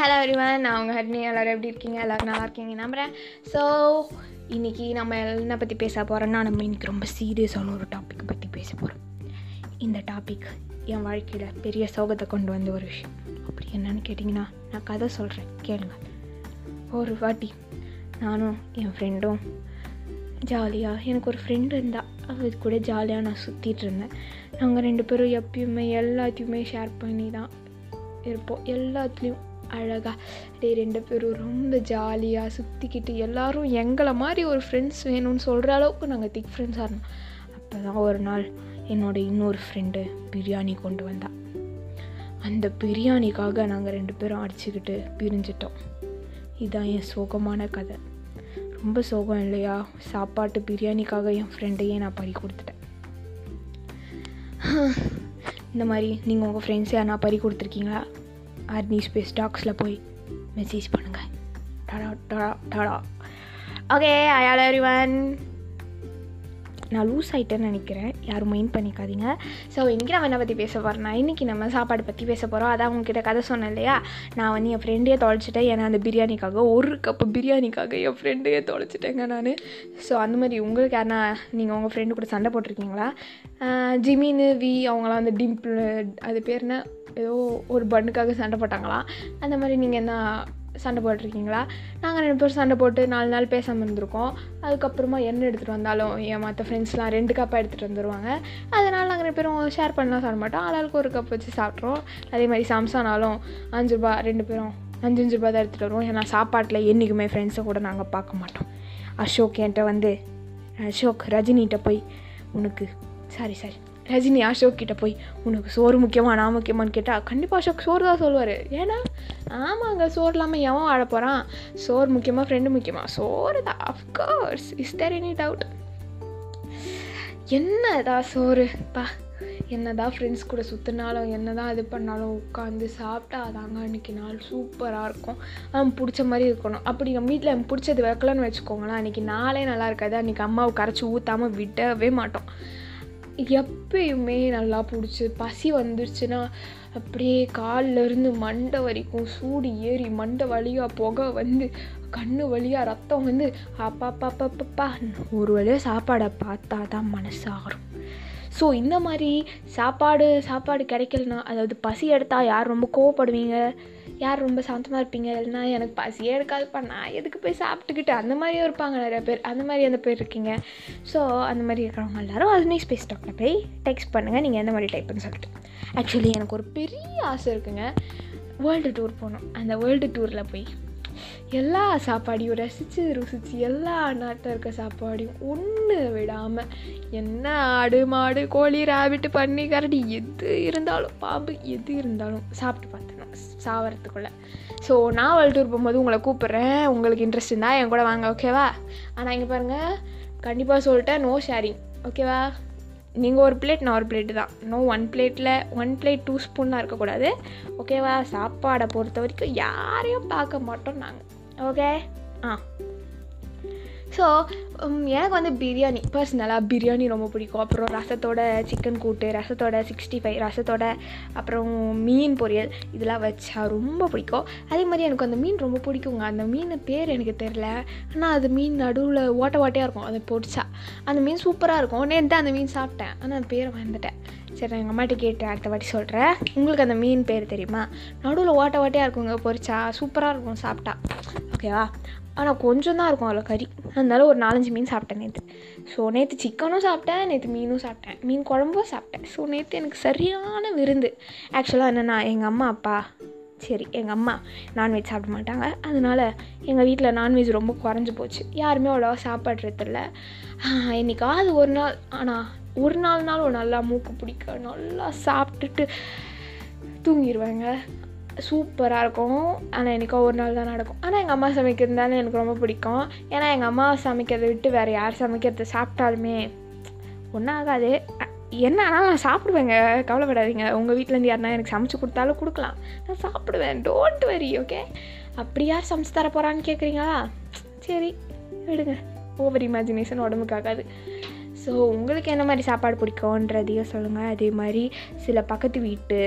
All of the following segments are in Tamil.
ஹலோ எவ்ரிவன் நான் உங்கள் ஹட்னி எல்லோரும் எப்படி இருக்கீங்க? எல்லோரும் நல்லா இருக்கீங்க நம்புகிறேன் ஸோ இன்றைக்கி நம்ம என்ன பற்றி பேச போகிறோன்னா நம்ம இன்றைக்கி ரொம்ப சீரியஸான ஒரு டாபிக் பற்றி பேச போகிறோம் இந்த டாபிக் என் வாழ்க்கையில் பெரிய சோகத்தை கொண்டு வந்த ஒரு விஷயம். அப்படி என்னன்னு கேட்டிங்கன்னா நான் கதை சொல்கிறேன் கேளுங்க. ஒரு வாட்டி நானும் என் ஃப்ரெண்டும் ஜாலியாக எனக்கு ஒரு ஃப்ரெண்டு இருந்தா அது கூட ஜாலியாக நான் சுற்றிட்டு இருந்தேன். நாங்கள் ரெண்டு பேரும் எப்பயுமே எல்லாத்தையுமே ஷேர் பண்ணி தான் இருப்போம். எல்லாத்துலேயும் அழகாக டே ரெண்டு பேரும் ரொம்ப ஜாலியாக சுற்றிக்கிட்டு எல்லோரும் எங்களை மாதிரி ஒரு ஃப்ரெண்ட்ஸ் வேணும்னு சொல்கிற அளவுக்கு நாங்கள் திக் ஃப்ரெண்ட்ஸாக இருந்தோம். அப்போ தான் ஒரு நாள் என்னோட இன்னொரு ஃப்ரெண்டு பிரியாணி கொண்டு வந்தா. அந்த பிரியாணிக்காக நாங்கள் ரெண்டு பேரும் அடிச்சுக்கிட்டு பிரிஞ்சிட்டோம். இதுதான் என் சோகமான கதை. ரொம்ப சோகம் இல்லையா? சாப்பாட்டு பிரியாணிக்காக என் ஃப்ரெண்டையே நான் பறி கொடுத்துட்டேன். இந்த மாதிரி நீங்கள் உங்கள் ஃப்ரெண்ட்ஸ் நான் பறி கொடுத்துருக்கீங்களா? ஆர்னி ஸ்பேஸ் டாக்ஸில் போய் மெசேஜ் பண்ணுங்கள் டடா டடா டடா. ஓகே ஐயால் எவ்ரி நான் லூஸ் ஆகிட்டேன்னு நினைக்கிறேன். யாரும் மைண்ட் பண்ணிக்காதீங்க. ஸோ இன்றைக்கி நம்ம என்ன பற்றி பேச போகிறோம்னா இன்றைக்கி நம்ம சாப்பாடு பற்றி பேச போகிறோம் அதான் உங்ககிட்ட கதை சொன்னேன் இல்லையா? நான் வந்து என் ஃப்ரெண்டையே தொலைச்சிட்டேன். ஏன்னா அந்த பிரியாணிக்காக ஒரு கப்பு பிரியாணிக்காக என் ஃப்ரெண்டையே தொலைச்சிட்டேங்க நான். ஸோ அந்த மாதிரி உங்களுக்கு யாருனா நீங்கள் உங்கள் ஃப்ரெண்டு கூட சண்டை போட்டிருக்கீங்களா? ஜிமின்னு வி அவங்களாம் அந்த டிம்பிள் அது பேர் என்ன? ஏதோ ஒரு பண்ணுக்காக சண்டை போட்டாங்களாம் அந்த மாதிரி நீங்கள் என்ன சண்டை போட்டிருக்கீங்களா? நாங்கள் ரெண்டு பேரும் சண்டை போட்டு நாலு நாள் பேசாமல் இருந்திருக்கோம். அதுக்கப்புறமா என்ன எடுத்துகிட்டு வந்தாலும் என் மற்ற ஃப்ரெண்ட்ஸ்லாம் ரெண்டு கப்பாக எடுத்துகிட்டு வந்துடுவாங்க அதனால் நாங்கள் ரெண்டு பேரும் ஷேர் பண்ணலாம் சாப்பிட மாட்டோம். ஆளாளுக்கு ஒரு கப் வச்சு சாப்பிட்றோம் அதே மாதிரி சம்சானாலும் அஞ்சு ரூபா ரெண்டு பேரும் அஞ்சு அஞ்சு ரூபா தான் எடுத்துகிட்டு வருவோம். ஏன்னா சாப்பாட்டில் என்றைக்குமே ஃப்ரெண்ட்ஸை கூட நாங்கள் பார்க்க மாட்டோம். அசோக் என்கிட்ட வந்து அசோக் ரஜினிகிட்ட போய் உனக்கு சாரி சாரி ரஜினி அசோக் கிட்டே போய் உனக்கு சோறு முக்கியமா நான் முக்கியமான்னு கேட்டால் கண்டிப்பாக அசோக் சோறு தான் சொல்லுவார். ஏன்னா ஆமாங்க சோறு இல்லாமல் எவன் வாழ போகிறான் சோறு முக்கியமாக ஃப்ரெண்டு முக்கியமாக சோறு தான் of course is there any doubt என்னதான் சோறு? பா என்னதான் ஃப்ரெண்ட்ஸ் கூட சுற்றினாலும் என்ன தான் இது பண்ணாலும் உட்காந்து சாப்பிட்டா அதாங்க அன்றைக்கி நாள் சூப்பராக இருக்கும். அவன் பிடிச்ச மாதிரி இருக்கணும். அப்படி நம்ம வீட்டில் எனக்கு பிடிச்சது வைக்கலன்னு வச்சுக்கோங்களேன் அன்றைக்கி நாளே நல்லா இருக்காது. அன்றைக்கி அம்மாவை கரைச்சி ஊற்றாமல் விடவே மாட்டோம். எப்பயுமே நல்லா பிடிச்சி பசி வந்துருச்சுன்னா அப்படியே காலில் இருந்து மண்டை வரைக்கும் சூடு ஏறி மண்டை வழியாக புகை வந்து கண்ணு வழியாக ரத்தம் வந்து அப்பாப்பாப்பாப்பா ஒரு வழியாக சாப்பாடை பார்த்தா தான் மனசு ஸோ இந்த மாதிரி சாப்பாடு சாப்பாடு கிடைக்கலனா அதாவது பசி எடுத்தால் யார் ரொம்ப கோவப்படுவீங்க? யார் ரொம்ப சாந்தமாக இருப்பீங்க? இல்லைனா எனக்கு பசியே எடுக்காதுப்பா. நான் எதுக்கு போய் சாப்பிட்டுக்கிட்டு? அந்த மாதிரியும் இருப்பாங்க நிறைய பேர். அந்த மாதிரி அந்த பேர் இருக்கீங்க? ஸோ அந்த மாதிரி இருக்கிறவங்க எல்லாரும் அதுமே ஸ்பேஸ் டாக்டர் போய் டெக்ஸ்ட் பண்ணுங்கள் நீங்கள் எந்த மாதிரி டைப்னு சொல்லிட்டு. ஆக்சுவலி எனக்கு ஒரு பெரிய ஆசை இருக்குங்க. வேர்ல்டு டூர் போகணும். அந்த வேர்ல்டு டூரில் போய் எல்லா சாப்பாடையும் ரசித்து ருசித்து எல்லா நாட்டில் இருக்க சாப்பாடையும் ஒன்று விடாமல் என்ன ஆடு மாடு கோழி ராபிட்டு பண்ணி கரடி எது இருந்தாலும் பாம்பு எது இருந்தாலும் சாப்பிட்டு பார்த்துணும் சாவறதுக்குள்ளே. ஸோ நான் வேர்ல்டு டூர் போகும்போது உங்களை கூப்பிட்றேன். உங்களுக்கு இன்ட்ரெஸ்ட் இருந்தால் என் கூட வாங்க ஓகேவா ஆனால் இங்கே பாருங்கள் கண்டிப்பாக சொல்லிட்டேன் நோ ஷேரிங் ஓகேவா நீங்கள் ஒரு பிளேட் நான் ஒரு பிளேட்டு தான். நோ ஒன் பிளேட்டில் ஒன் பிளேட் டூ ஸ்பூன்லாம் இருக்கக்கூடாது. ஓகேவா சாப்பாடை பொறுத்த வரைக்கும் யாரையும் பார்க்க மாட்டோம் நாங்கள் ஓகே ஆ ஸோ um, எனக்கு வந்து பிரியாணி பர்சனலாக பிரியாணி ரொம்ப பிடிக்கும். அப்புறம் ரசத்தோட சிக்கன் கூட்டு ரசத்தோட சிக்ஸ்டி ஃபைவ் ரசத்தோட அப்புறம் மீன் பொரியல் இதெல்லாம் வச்சா ரொம்ப பிடிக்கும். அதே மாதிரி எனக்கு அந்த மீன் ரொம்ப பிடிக்குங்க. அந்த மீன் பேர் எனக்கு தெரில ஆனால் அது மீன் நடுவில் ஓட்ட ஓட்டையாக இருக்கும். அதை பொடிச்சா அந்த மீன் சூப்பராக இருக்கும். நேற்று அந்த மீன் சாப்பிட்டேன். ஆனால் அந்த பேரை வந்துட்டேன் சரி நான் எங்கள் அம்மாட்ட கேட்டேன். அடுத்த வாட்டி சொல்கிறேன் உங்களுக்கு அந்த மீன் பேர் தெரியுமா? நடுவில் ஓட்ட ஓட்டையாக இருக்குங்க. பொரிச்சா சூப்பராக இருக்கும் சாப்பிட்டா. ஓகேவா ஆனால் கொஞ்சம் தான் இருக்கும் அதில் கறி. அதனால ஒரு நாலஞ்சு மீன் சாப்பிட்டேன் நேற்று ஸோ நேற்று சிக்கனும் சாப்பிட்டேன் நேற்று மீனும் சாப்பிட்டேன். மீன் குழம்பும் சாப்பிட்டேன். ஸோ நேற்று எனக்கு சரியான விருந்து. ஆக்சுவலாக என்னென்னா எங்கள் அம்மா அப்பா சரி எங்கள் அம்மா நான்வெஜ் சாப்பிட மாட்டாங்க. அதனால் எங்கள் வீட்டில் நான்வெஜ் ரொம்ப குறைஞ்சி போச்சு. யாருமே அவ்வளோவா சாப்பிட்றதில்ல. என்னைக்காவது ஒரு நாள் ஆனால் ஒரு நாள்னாலும் நல்லா மூக்கு பிடிக்க நல்லா சாப்பிட்டுட்டு தூங்கிடுவேங்க சூப்பராக இருக்கும் ஆனால் எனக்கோ ஒரு நாள் தான் நடக்கும். ஆனால் எங்கள் அம்மா சமைக்கிறதுனால எனக்கு ரொம்ப பிடிக்கும். ஏன்னா எங்கள் அம்மா சமைக்கிறத விட்டு வேறு யார் சமைக்கிறத சாப்பிட்டாலுமே ஒன்றும் ஆகாது. என்ன நான் சாப்பிடுவேங்க. கவலைப்படாதீங்க. உங்கள் வீட்டிலேருந்து யாருனா எனக்கு சமைச்சு கொடுத்தாலும் கொடுக்கலாம். நான் சாப்பிடுவேன். டோன்ட் வரி ஓகே அப்படி யார் சமைச்சு தர போகிறான்னு கேட்குறீங்களா சரி விடுங்க. ஓவர் இமேஜினேஷன் உடம்புக்காகாது ஸோ உங்களுக்கு என்ன மாதிரி சாப்பாடு பிடிக்கும்ன்றதையும் சொல்லுங்கள் அதே மாதிரி சில பக்கத்து வீட்டு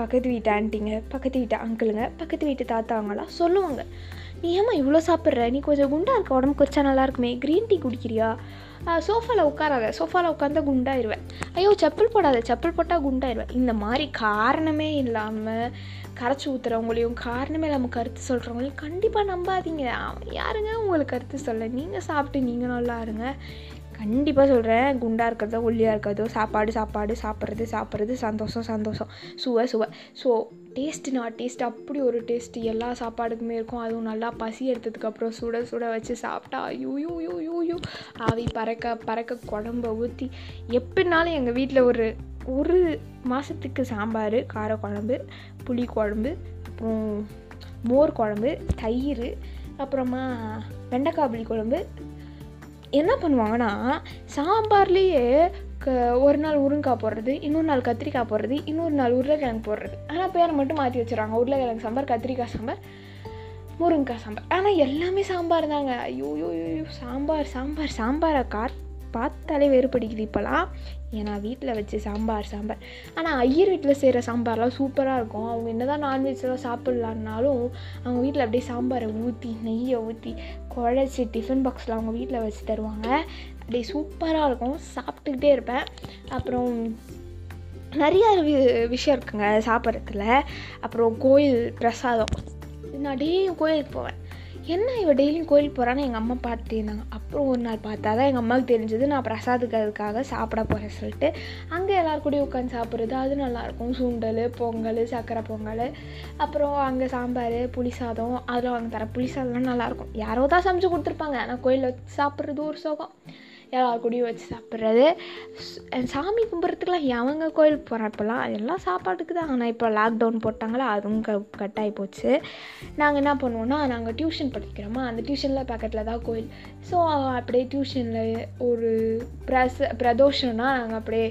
பக்கத்து வீட்டு ஆண்டிங்க பக்கத்து வீட்டு அங்கிளுங்க பக்கத்து வீட்டு தாத்தாங்களாம் சொல்லுவாங்க. நீ ஏம்மா இவ்வளோ சாப்பிட்ற? நீ கொஞ்சம் குண்டாக இருக்க உடம்புக்கு குறைச்சா நல்லா இருக்குமே க்ரீன் டீ குடிக்கிறியா? சோஃபாவில் உட்காராத சோஃபாவில் உட்காந்தா குண்டாயிருவேன். ஐயோ செப்பல் போடாத செப்பல் போட்டால் குண்டாயிருவேன். இந்த மாதிரி காரணமே இல்லாமல் கரைச்சி ஊற்றுறவங்களையும் காரணமே இல்லாமல் கருத்து சொல்கிறவங்களையும் கண்டிப்பாக நம்பாதீங்க. யாருங்க உங்களுக்கு கருத்து சொல்ல? நீங்கள் சாப்பிட்டு நீங்கள் நல்லா இருங்க. கண்டிப்பாக சொல்கிறேன் குண்டாக இருக்கிறதோ ஒல்லியாக இருக்கிறதோ சாப்பாடு சாப்பாடு சாப்பிட்றது சாப்பிட்றது சந்தோஷம் சந்தோஷம். சுவை சுவை. ஸோ டேஸ்ட்டு நான் டேஸ்ட் அப்படி ஒரு டேஸ்ட்டு எல்லா சாப்பாடுக்குமே இருக்கும். அதுவும் நல்லா பசி எடுத்ததுக்கப்புறம் சுட சுட வச்சு சாப்பிட்டா யூ யூ யூ யூ யூ ஆவி பறக்க பறக்க குழம்ப ஊற்றி எப்படினாலும் எங்கள் வீட்டில் ஒரு ஒரு மாதத்துக்கு சாம்பார் கார குழம்பு புளி குழம்பு அப்புறம் மோர் குழம்பு தயிர் அப்புறமா வெண்டைக்காய் புளி குழம்பு என்ன பண்ணுவாங்கன்னா சாம்பார்லேயே க ஒரு நாள் உருங்காய் போடுறது இன்னொரு நாள் கத்திரிக்காய் போடுறது இன்னொரு நாள் உருளைக்கிழங்கு போடுறது. ஆனால் பேரை மட்டும் மாற்றி வச்சுருவாங்க உருளைக்கிழங்கு சாம்பார் கத்திரிக்காய் சாம்பார் முருங்கைக்காய் சாம்பார். ஆனால் எல்லாமே சாம்பார் தாங்க. ஐயோ ஐயோ ஐயோ சாம்பார் சாம்பார் சாம்பாரை காட் பார்த்தாலே வேறுபடிக்குது இப்போலாம். ஏன்னா வீட்டில் வச்சு சாம்பார் சாம்பார். ஆனால் ஐயர் வீட்டில் செய்கிற சாம்பார்லாம் சூப்பராக இருக்கும். அவங்க என்ன தான் நான்வெஜ்லாம் சாப்பிட்லான்னாலும் அவங்க வீட்டில் அப்படியே சாம்பாரை ஊற்றி நெய்யை ஊற்றி குழச்சி டிஃபன் பாக்ஸில் அவங்க வீட்டில் வச்சு தருவாங்க. அப்படியே சூப்பராக இருக்கும். சாப்பிட்டுக்கிட்டே இருப்பேன். அப்புறம் நிறைய விஷயம் இருக்குங்க சாப்பிட்றதுல. அப்புறம் கோயில் பிரசாதம். நான் டெய்லியும் கோயிலுக்கு போவேன். என்ன இவள் டெய்லியும் கோயிலுக்கு போகிறான்னு எங்கள் அம்மா பார்த்துட்டே இருந்தாங்க. அப்புறம் ஒரு நாள் பார்த்தா தான் எங்கள் அம்மாவுக்கு தெரிஞ்சது நான் பிரசாதுக்கு அதுக்காக சாப்பிட போகிறேன் சொல்லிட்டு அங்கே எல்லோரும் கூடயும் உட்காந்து சாப்பிட்றது அது நல்லாயிருக்கும். சுண்டல் பொங்கல் சக்கரை பொங்கல் அப்புறம் அங்கே சாம்பார் புளி சாதம் அதெல்லாம் வாங்க தர புளி சாதம்லாம் நல்லாயிருக்கும். யாரோ தான் சமைச்சு கொடுத்துருப்பாங்க. ஆனால் கோயிலில் வச்சு சாப்பிட்றது ஒரு சுகம். எல்லார் கூடயும் வச்சு சாப்பிட்றது. சாமி கும்பிட்றதுக்குலாம் எவங்க கோயிலுக்கு போகிறேன் இப்போல்லாம் எல்லாம் சாப்பாட்டுக்கு தான். ஆனால் இப்போ லாக்டவுன் போட்டாங்களா அதுவும் க கட் ஆகி போச்சு. நாங்கள் என்ன பண்ணுவோன்னா நாங்கள் டியூஷன் படிக்கிறோமா? அந்த டியூஷனில் பக்கத்தில் தான் கோயில். ஸோ அப்படியே டியூஷனில் ஒரு பிரச பிரதோஷம்னா நாங்கள் அப்படியே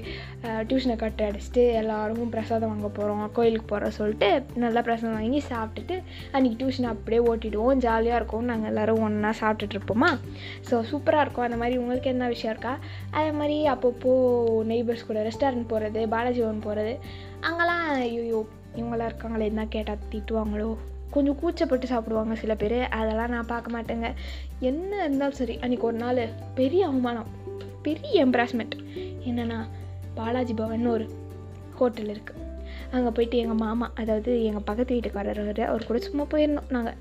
டியூஷனை கட்டு அடிச்சுட்டு எல்லோரும் பிரசாதம் வாங்க போகிறோம் கோயிலுக்கு போகிறோம் சொல்லிட்டு நல்லா பிரசாதம் வாங்கி சாப்பிட்டுட்டு அன்றைக்கி டியூஷன் அப்படியே ஓட்டிடுவோம். ஜாலியாக இருக்கும் நாங்கள் எல்லோரும் ஒன்றா சாப்பிட்டுட்ருப்போமா ஸோ சூப்பராக இருக்கும். அந்த மாதிரி உங்களுக்கு என்ன விஷயம் இருக்கா? அதே மாதிரி அப்பப்போ நெய்பர்ஸ் கூட ரெஸ்டாரண்ட் போகிறது பாலாஜி பவன் போகிறது அங்கெல்லாம் ஐயோ இவங்களாம் இருக்காங்களே என்ன கேட்டால் திட்டுவாங்களோ? கொஞ்சம் கூச்சப்பட்டு சாப்பிடுவாங்க சில பேர். அதெல்லாம் நான் பார்க்க மாட்டேங்க. என்ன இருந்தாலும் சரி அன்றைக்கி ஒரு நாள் பெரிய அவமானம் பெரிய எம்ப்ராஸ்மெண்ட் என்னென்னா பாலாஜி பவன் ஒரு ஹோட்டல் இருக்குது அங்கே போயிட்டு எங்கள் மாமா அதாவது எங்கள் பக்கத்து வீட்டுக்காரர் அவர் கூட சும்மா போயிருந்தோம் நாங்கள்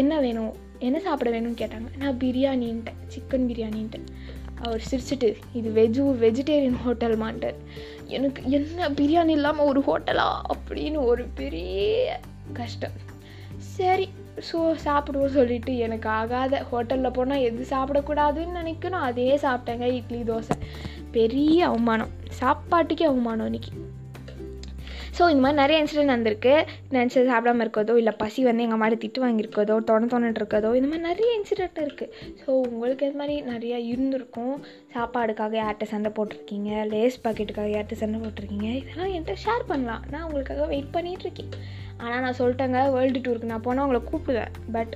என்ன வேணும் என்ன சாப்பிட வேணும்னு கேட்டாங்க. நான் பிரியாணின்ட்டேன் சிக்கன் பிரியாணின்ட்டேன். அவர் சிரிச்சிட்டு இது வெஜு வெஜிடேரியன் ஹோட்டல் மாட்டார் எனக்கு என்ன பிரியாணி இல்லாமல் ஒரு ஹோட்டலா? அப்படின்னு ஒரு பெரிய கஷ்டம். சரி ஸோ சாப்பிடுவோம் சொல்லிட்டு எனக்கு ஆகாத ஹோட்டலில் போனால் எது சாப்பிடக்கூடாதுன்னு நினைக்கணும். அதே சாப்பிட்டேங்க இட்லி தோசை. பெரிய அவமானம். சாப்பாட்டுக்கே அவமானம் இன்றைக்கி ஸோ இந்த மாதிரி நிறைய இன்சிடென்ட் வந்திருக்கு நினச்சது சாப்பிடாம இருக்கிறதோ இல்லை பசி வந்து எங்கள் மாதிரி திட்டு வாங்கியிருக்கதோ தொண தொண்ணிட்டு இருக்கதோ இந்த மாதிரி நிறைய இன்சிடென்ட் இருக்குது ஸோ உங்களுக்கு இது மாதிரி நிறையா இருந்திருக்கும். சாப்பாடுக்காக யார்கிட்ட சண்டை போட்டிருக்கீங்க? லேஸ் பாக்கெட்டுக்காக யார்கிட்ட சண்டை போட்டிருக்கீங்க? இதெல்லாம் என்கிட்ட ஷேர் பண்ணலாம். நான் உங்களுக்காக வெயிட் பண்ணிகிட்ருக்கேன் ஆனால் நான் சொல்லிட்டேங்க வேர்ல்டு டூருக்கு நான் போனால் உங்களை கூப்பிடுவேன். பட்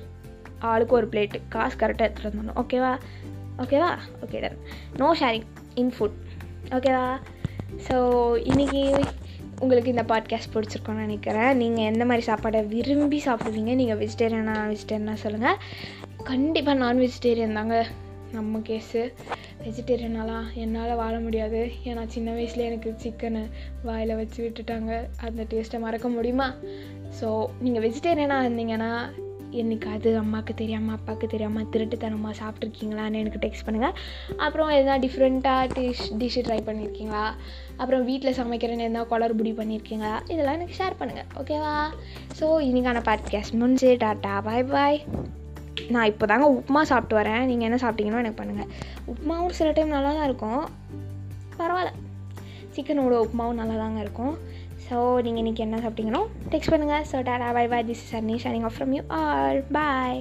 ஆளுக்கு ஒரு பிளேட்டு காசு கரெக்டாக எடுத்துகிட்டு வந்துடணும். ஓகேவா ஓகேவா okay done no sharing in food ஓகேவா ஸோ இன்றைக்கி உங்களுக்கு இந்த பாட்காஸ்ட் பிடிச்சிருக்கோன்னு நினைக்கிறேன். நீங்கள் எந்த மாதிரி சாப்பாடை விரும்பி சாப்பிடுவீங்க? நீங்கள் வெஜிடேரியனா வெஜிடேரியனா சொல்லுங்கள் கண்டிப்பாக நான் வெஜிடேரியன் தாங்க. நம்ம கேஸு வெஜிடேரியனாலாம் என்னால் வாழ முடியாது. ஏன்னா சின்ன வயசில் எனக்கு சிக்கனை வாயில் வச்சு விட்டுட்டாங்க. அந்த டேஸ்ட்டை மறக்க முடியுமா? ஸோ நீங்கள் வெஜிடேரியனாக இருந்தீங்கன்னா என்னைக்காவது அம்மாவுக்கு தெரியாமல் அப்பாவுக்கு தெரியாமல் திருட்டுத்தனமாக சாப்பிட்ருக்கீங்களான்னு எனக்கு டெக்ஸ்ட் பண்ணுங்கள் அப்புறம் எதனா டிஃப்ரெண்ட்டாக டிஷ் டிஷ்ஷு ட்ரை பண்ணியிருக்கீங்களா அப்புறம் வீட்டில் சமைக்கிறேன்னு எதனா புடி பண்ணியிருக்கீங்களா இதெல்லாம் எனக்கு ஷேர் பண்ணுங்கள் ஓகேவா ஸோ இன்னைக்கான பாட்காஸ்ட் முடிஞ்சு டாட்டா பாய் பாய் நான் இப்போ தாங்க உப்புமா சாப்பிட்டு வரேன். நீங்கள் என்ன சாப்பிட்டீங்கன்னா எனக்கு பண்ணுங்கள் உப்புமாவும் சில டைம் நல்லா தான் இருக்கும். பரவாயில்ல. சிக்கனோட உப்புமாவும் நல்லா தாங்க இருக்கும். ஸோ நீங்கள் இன்றைக்கி என்ன சாப்பிட்டீங்களோ டெக்ஸ்ட் பண்ணுங்கள் so tata bye bye this is Arni signing off from you all bye